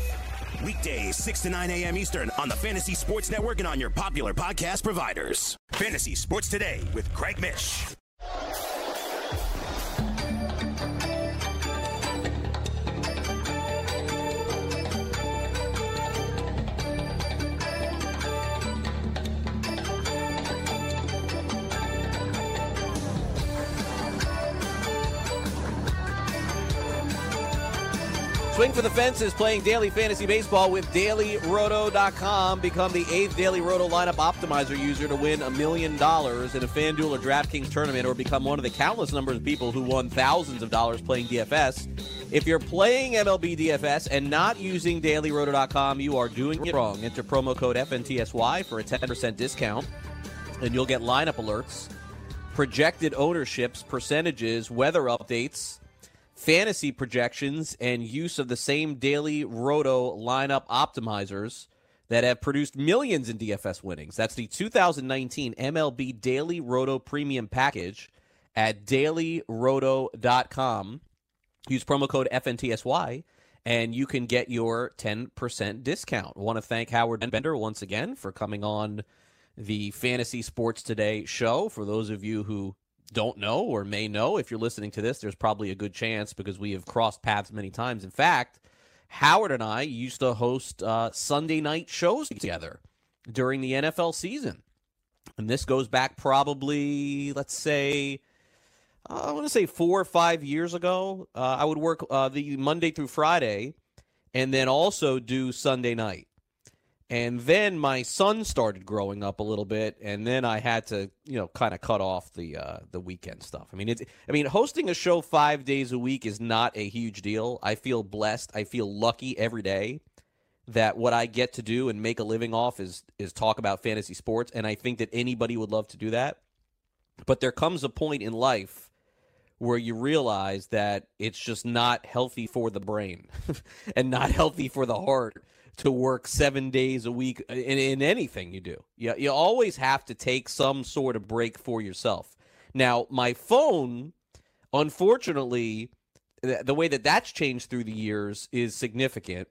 Weekdays, 6 to 9 a.m. Eastern on the Fantasy Sports Network and on your popular podcast providers. Fantasy Sports Today with Craig Mish. Swing for the fences playing daily fantasy baseball with dailyroto.com. Become the eighth Daily Roto lineup optimizer user to win a million dollars in a FanDuel or DraftKings tournament or become one of the countless numbers of people who won thousands of dollars playing DFS. If you're playing MLB DFS and not using dailyroto.com, you are doing it wrong. Enter promo code FNTSY for a 10% discount, and you'll get lineup alerts, projected ownerships, percentages, weather updates fantasy projections and use of the same daily roto lineup optimizers that have produced millions in DFS winnings. That's the 2019 MLB Daily Roto Premium Package at dailyroto.com. Use promo code FNTSY and you can get your 10% discount. I want to thank Howard Bender once again for coming on the Fantasy Sports Today show. For those of you who don't know or may know, if you're listening to this, there's probably a good chance because we have crossed paths many times. In fact, Howard and I used to host uh, Sunday night shows together during the NFL season. And this goes back probably, let's say, uh, I want to say four or five years ago. Uh, I would work uh, the Monday through Friday and then also do Sunday night. And then my son started growing up a little bit, and then I had to, you know, kind of cut off the uh, the weekend stuff. I mean, it's, I mean, hosting a show five days a week is not a huge deal. I feel blessed. I feel lucky every day that what I get to do and make a living off is is talk about fantasy sports, and I think that anybody would love to do that. But there comes a point in life where you realize that it's just not healthy for the brain and not healthy for the heart to work seven days a week uh, in, in anything you do. You, you always have to take some sort of break for yourself. Now, my phone, unfortunately, the way that that's changed through the years is significant.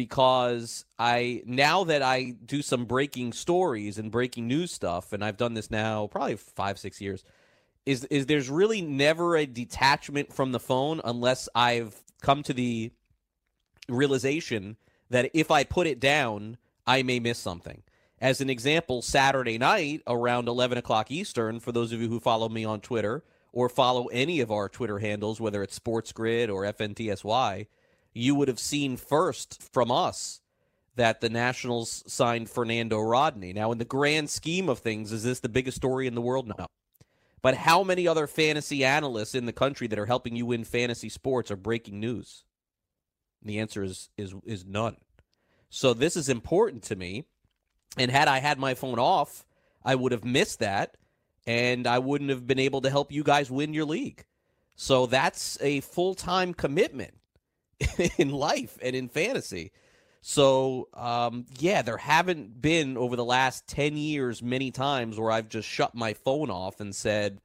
because I now that I do some breaking stories and breaking news stuff, and I've done this now probably five six years. Is is there's really never a detachment from the phone unless I've come to the realization that if I put it down, I may miss something. As an example, Saturday night around 11 o'clock Eastern, for those of you who follow me on Twitter or follow any of our Twitter handles, whether it's Sports Grid or FNTSY, you would have seen first from us that the Nationals signed Fernando Rodney. Now, in the grand scheme of things, is this the biggest story in the world? No. But how many other fantasy analysts in the country that are helping you win fantasy sports are breaking news? The answer is is is none. So this is important to me. And had I had my phone off, I would have missed that and I wouldn't have been able to help you guys win your league. So that's a full-time commitment in life and in fantasy. So, um, yeah, there haven't been over the last 10 years many times where I've just shut my phone off and said,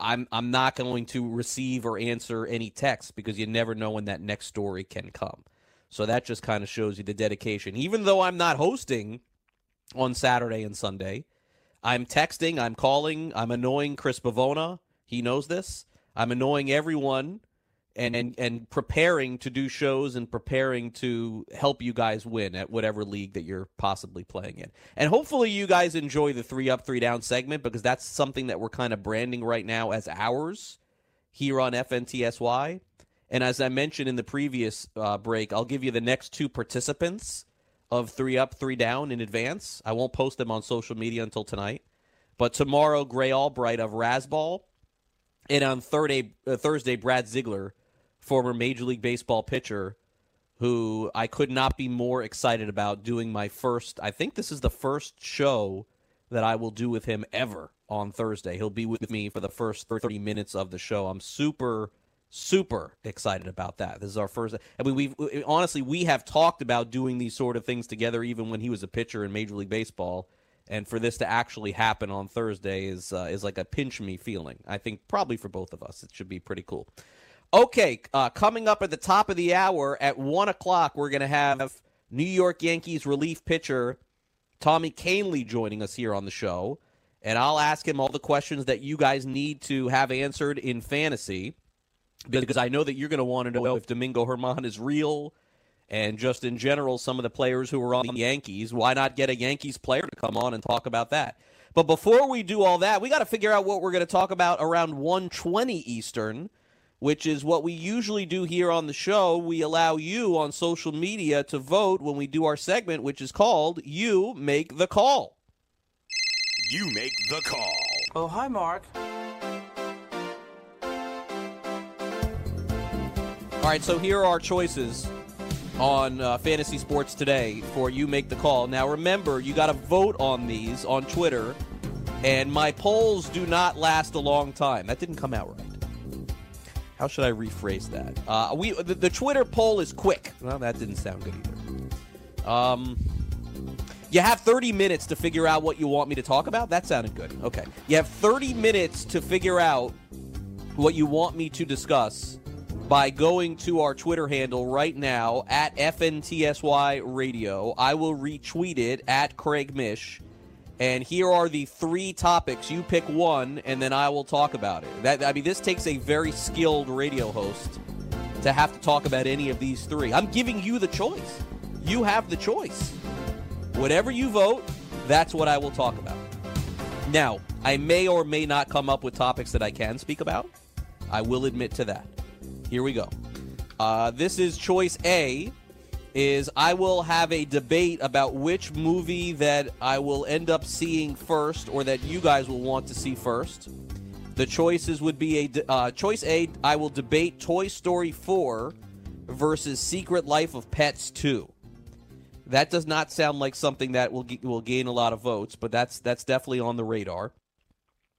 I'm, I'm not going to receive or answer any texts because you never know when that next story can come. So that just kind of shows you the dedication. Even though I'm not hosting on Saturday and Sunday, I'm texting, I'm calling, I'm annoying Chris Pavona. He knows this. I'm annoying everyone and, and and preparing to do shows and preparing to help you guys win at whatever league that you're possibly playing in. And hopefully you guys enjoy the 3 up 3 down segment because that's something that we're kind of branding right now as ours here on FNTSY. And as I mentioned in the previous uh, break, I'll give you the next two participants of 3 up 3 down in advance. I won't post them on social media until tonight. But tomorrow Grey Albright of Razzball and on Thursday, uh, Thursday Brad Ziegler former Major League Baseball pitcher who I could not be more excited about doing my first. I think this is the first show that I will do with him ever on Thursday. He'll be with me for the first 30 minutes of the show. I'm super super excited about that. This is our first I mean we've honestly we have talked about doing these sort of things together even when he was a pitcher in Major League Baseball and for this to actually happen on Thursday is uh, is like a pinch me feeling. I think probably for both of us it should be pretty cool. Okay, uh, coming up at the top of the hour at 1 o'clock, we're going to have New York Yankees relief pitcher Tommy Kahnle joining us here on the show. And I'll ask him all the questions that you guys need to have answered in fantasy because I know that you're going to want to know if Domingo Germán is real and just in general some of the players who are on the Yankees. Why not get a Yankees player to come on and talk about that? But before we do all that, we got to figure out what we're going to talk about around 120 Eastern which is what we usually do here on the show. We allow you on social media to vote when we do our segment, which is called You Make the Call. You make the call. Oh, hi, Mark. All right, so here are our choices on uh, Fantasy Sports Today for You Make the Call. Now, remember, you got to vote on these on Twitter, and my polls do not last a long time. That didn't come out right. How should I rephrase that? Uh, we the, the, Twitter poll is quick. Well, that didn't sound good either. Um, you have 30 minutes to figure out what you want me to talk about. That sounded good. Okay, you have 30 minutes to figure out what you want me to discuss by going to our Twitter handle right now at FNTSY Radio. I will retweet it at Craig Mish and here are the three topics. You pick one, and then I will talk about it. That I mean, this takes a very skilled radio host to have to talk about any of these three. I'm giving you the choice. You have the choice. Whatever you vote, that's what I will talk about. Now, I may or may not come up with topics that I can speak about. I will admit to that. Here we go. Uh, this is choice A is I will have a debate about which movie that I will end up seeing first or that you guys will want to see first. The choices would be a uh, choice A. I will debate Toy Story 4 versus Secret Life of Pets 2. That does not sound like something that will will gain a lot of votes, but that's that's definitely on the radar.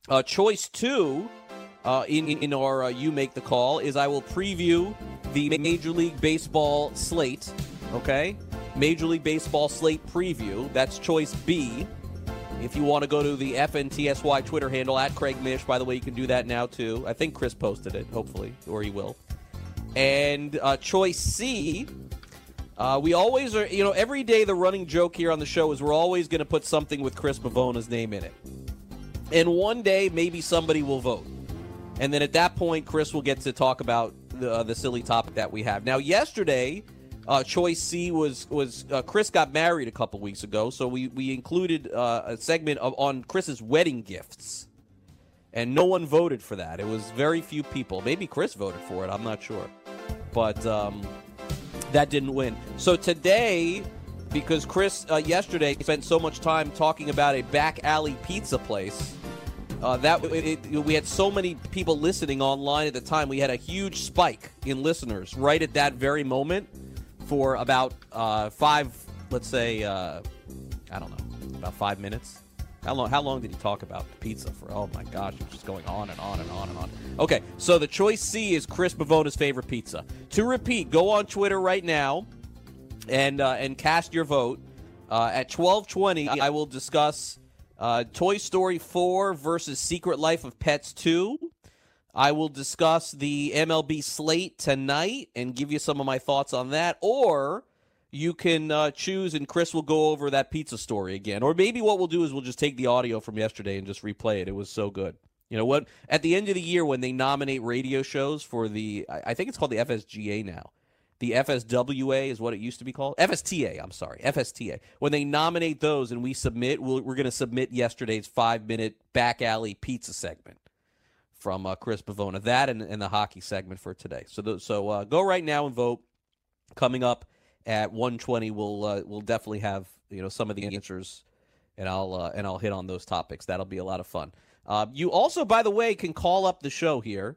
Uh, choice two uh, in, in our uh, You Make the Call is I will preview the Major League Baseball slate Okay? Major League Baseball slate preview. That's choice B. If you want to go to the FNTSY Twitter handle at Craig Mish, by the way, you can do that now too. I think Chris posted it, hopefully, or he will. And uh, choice C, uh, we always are, you know, every day the running joke here on the show is we're always going to put something with Chris Pavona's name in it. And one day, maybe somebody will vote. And then at that point, Chris will get to talk about the, uh, the silly topic that we have. Now, yesterday, uh, choice C was was uh, Chris got married a couple weeks ago, so we we included uh, a segment of, on Chris's wedding gifts, and no one voted for that. It was very few people. Maybe Chris voted for it. I'm not sure, but um, that didn't win. So today, because Chris uh, yesterday spent so much time talking about a back alley pizza place. Uh, that it, it, we had so many people listening online at the time. We had a huge spike in listeners right at that very moment for about uh, five, let's say, uh, I don't know, about five minutes. How long? How long did he talk about the pizza for? Oh my gosh, was just going on and on and on and on. Okay, so the choice C is Chris Pavona's favorite pizza. To repeat, go on Twitter right now and uh, and cast your vote. Uh, at twelve twenty, I will discuss uh, Toy Story 4 versus Secret Life of Pets 2. I will discuss the MLB slate tonight and give you some of my thoughts on that. Or you can uh, choose, and Chris will go over that pizza story again. Or maybe what we'll do is we'll just take the audio from yesterday and just replay it. It was so good. You know what? At the end of the year, when they nominate radio shows for the, I think it's called the FSGA now the FSWA is what it used to be called. FSTA, I'm sorry, FSTA. When they nominate those and we submit, we we are going to submit yesterday's five minute back alley pizza segment from uh, Chris Pavona. That and, and, the hockey segment for today. So th- so uh, go right now and vote. Coming up at 1:20, we'll uh, we'll definitely have you know some of the answers, and I'll uh, and I'll hit on those topics. That'll be a lot of fun. Uh, you also, by the way, can call up the show here.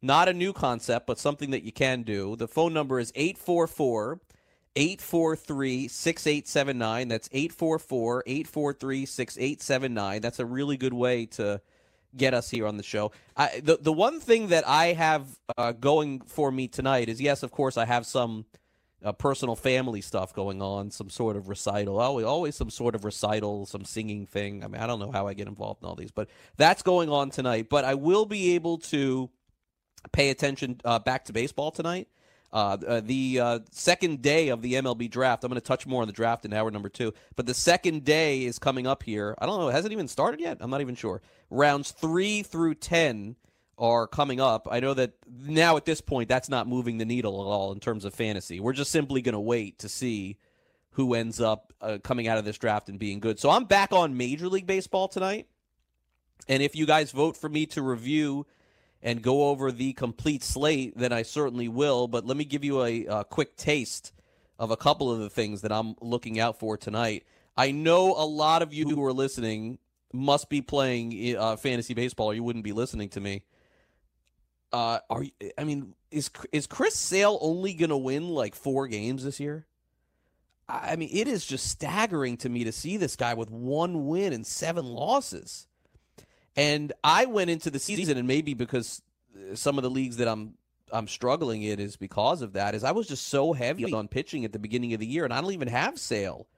Not a new concept, but something that you can do. The phone number is 844 843 6879. That's 844 843 6879. That's a really good way to get us here on the show. I, the, the one thing that I have uh, going for me tonight is yes, of course, I have some uh, personal family stuff going on, some sort of recital. Always, always some sort of recital, some singing thing. I mean, I don't know how I get involved in all these, but that's going on tonight. But I will be able to pay attention uh, back to baseball tonight. Uh, uh, the uh, second day of the MLB draft. I'm going to touch more on the draft in hour number two, but the second day is coming up here. I don't know. Has it even started yet? I'm not even sure. Rounds three through ten are coming up. I know that now at this point, that's not moving the needle at all in terms of fantasy. We're just simply going to wait to see who ends up uh, coming out of this draft and being good. So I'm back on Major League Baseball tonight, and if you guys vote for me to review and go over the complete slate, then I certainly will. But let me give you a, a, quick taste of a couple of the things that I'm looking out for tonight. I know a lot of you who are listening must be playing uh, fantasy baseball, or you wouldn't be listening to me. Uh, are I mean, is is Chris Sale only going to win like four games this year? I mean, it is just staggering to me to see this guy with one win and seven losses. And I went into the season, and maybe because some of the leagues that I'm I'm struggling in is because of that. Is I was just so heavy on pitching at the beginning of the year, and I don't even have Sale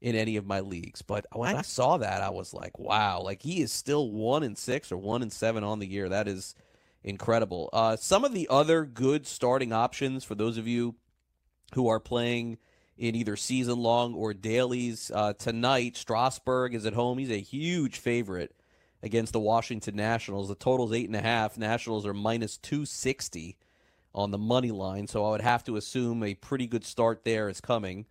in any of my leagues. But when I saw that, I was like, wow, like he is still one and six or one and seven on the year. That is incredible. Uh, some of the other good starting options for those of you who are playing in either season long or dailies uh, tonight, Strasburg is at home. He's a huge favorite against the Washington Nationals. The total's eight and a half. Nationals are minus two sixty on the money line, so I would have to assume a pretty good start there is coming.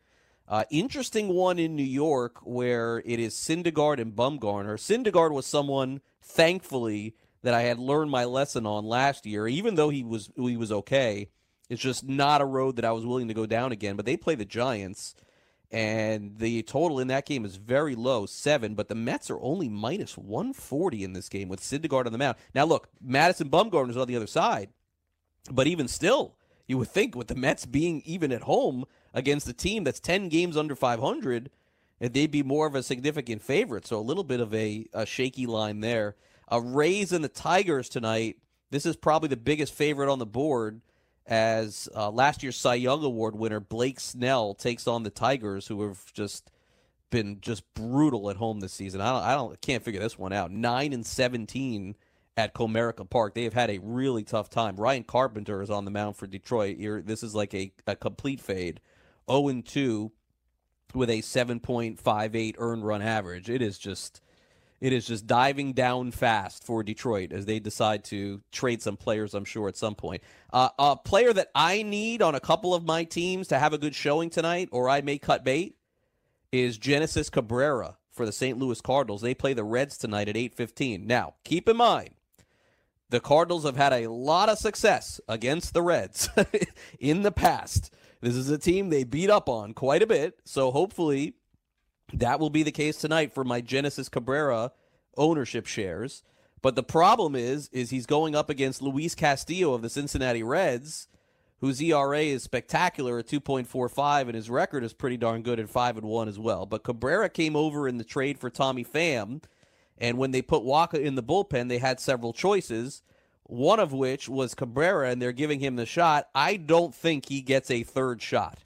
Uh, interesting one in New York where it is Syndergaard and Bumgarner. Syndergaard was someone, thankfully, that I had learned my lesson on last year. Even though he was he was okay, it's just not a road that I was willing to go down again. But they play the Giants and the total in that game is very low, seven. But the Mets are only minus one forty in this game with Syndergaard on the mound. Now, look, Madison Bumgarner is on the other side, but even still, you would think with the Mets being even at home against a team that's ten games under five hundred, they'd be more of a significant favorite. So a little bit of a, a shaky line there. A Rays and the Tigers tonight. This is probably the biggest favorite on the board as uh, last year's Cy Young Award winner Blake Snell takes on the Tigers, who have just been just brutal at home this season. I don't, I don't, can't figure this one out. Nine and seventeen at Comerica Park. They have had a really tough time. Ryan Carpenter is on the mound for Detroit. This is like a, a complete fade 0 2 with a 7.58 earned run average. It is just it is just diving down fast for Detroit as they decide to trade some players, I'm sure, at some point. Uh, a player that I need on a couple of my teams to have a good showing tonight, or I may cut bait, is Genesis Cabrera for the St. Louis Cardinals. They play the Reds tonight at 8:15. Now, keep in mind, the Cardinals have had a lot of success against the Reds in the past. This is a team they beat up on quite a bit, so hopefully that will be the case tonight for my Genesis Cabrera ownership shares. But the problem is, is he's going up against Luis Castillo of the Cincinnati Reds, whose ERA is spectacular at 2.45, and his record is pretty darn good at 5 and 1 as well. But Cabrera came over in the trade for Tommy Pham, and when they put Wacha in the bullpen, they had several choices. One of which was Cabrera, and they're giving him the shot. I don't think he gets a third shot.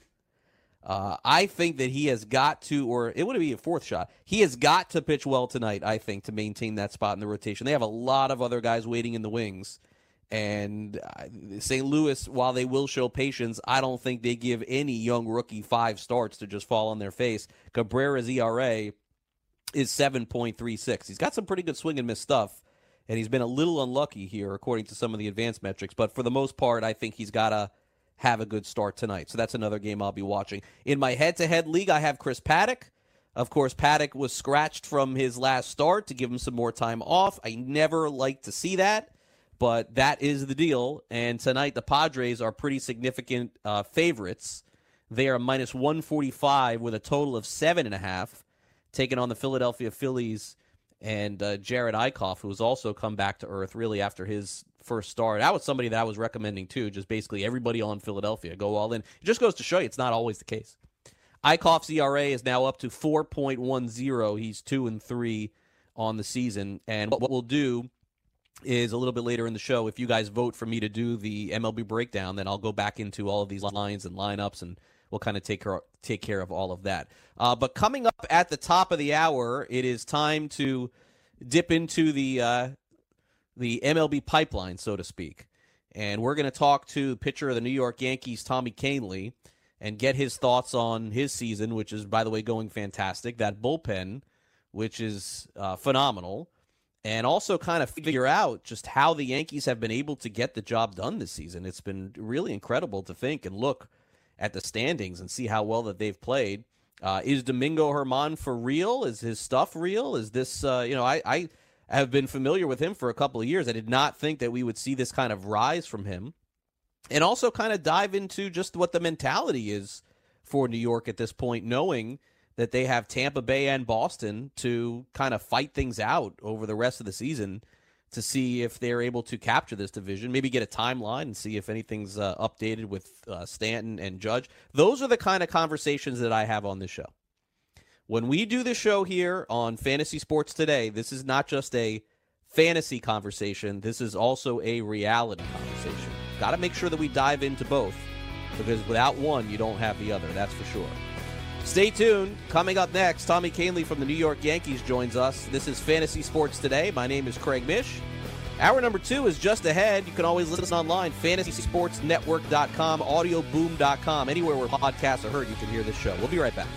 Uh, I think that he has got to, or it would be a fourth shot. He has got to pitch well tonight, I think, to maintain that spot in the rotation. They have a lot of other guys waiting in the wings. And uh, St. Louis, while they will show patience, I don't think they give any young rookie five starts to just fall on their face. Cabrera's ERA is 7.36. He's got some pretty good swing and miss stuff, and he's been a little unlucky here, according to some of the advanced metrics. But for the most part, I think he's got to have a good start tonight. So that's another game I'll be watching. In my head to head league, I have Chris Paddack. Of course, Paddack was scratched from his last start to give him some more time off. I never like to see that, but that is the deal. And tonight, the Padres are pretty significant uh, favorites. They are minus 145 with a total of 7.5, taking on the Philadelphia Phillies and uh, Jerad Eickhoff, who has also come back to earth really after his first start. That was somebody that I was recommending too. Just basically everybody on Philadelphia go all in. It just goes to show you it's not always the case. Eickhoff's ERA is now up to 4.10. He's two and three on the season. And what we'll do is a little bit later in the show, if you guys vote for me to do the MLB breakdown, then I'll go back into all of these lines and lineups and we'll kind of take care take care of all of that. Uh, but coming up at the top of the hour, it is time to dip into the uh, the MLB pipeline, so to speak. And we're going to talk to pitcher of the New York Yankees, Tommy Kahnle, and get his thoughts on his season, which is, by the way, going fantastic. That bullpen, which is uh, phenomenal. And also kind of figure out just how the Yankees have been able to get the job done this season. It's been really incredible to think and look at the standings and see how well that they've played. Uh, is Domingo Germán for real? Is his stuff real? Is this, uh, you know, I, I have been familiar with him for a couple of years. I did not think that we would see this kind of rise from him. And also kind of dive into just what the mentality is for New York at this point, knowing that they have Tampa Bay and Boston to kind of fight things out over the rest of the season to see if they're able to capture this division, maybe get a timeline and see if anything's uh, updated with uh, Stanton and Judge. Those are the kind of conversations that I have on this show. When we do the show here on Fantasy Sports Today, this is not just a fantasy conversation, this is also a reality conversation. Got to make sure that we dive into both because without one, you don't have the other, that's for sure. Stay tuned. Coming up next, Tommy Kahnle from the New York Yankees joins us. This is Fantasy Sports Today. My name is Craig Mish. Hour number two is just ahead. You can always listen online, fantasysportsnetwork.com, audioboom.com, anywhere where podcasts are heard, you can hear this show. We'll be right back.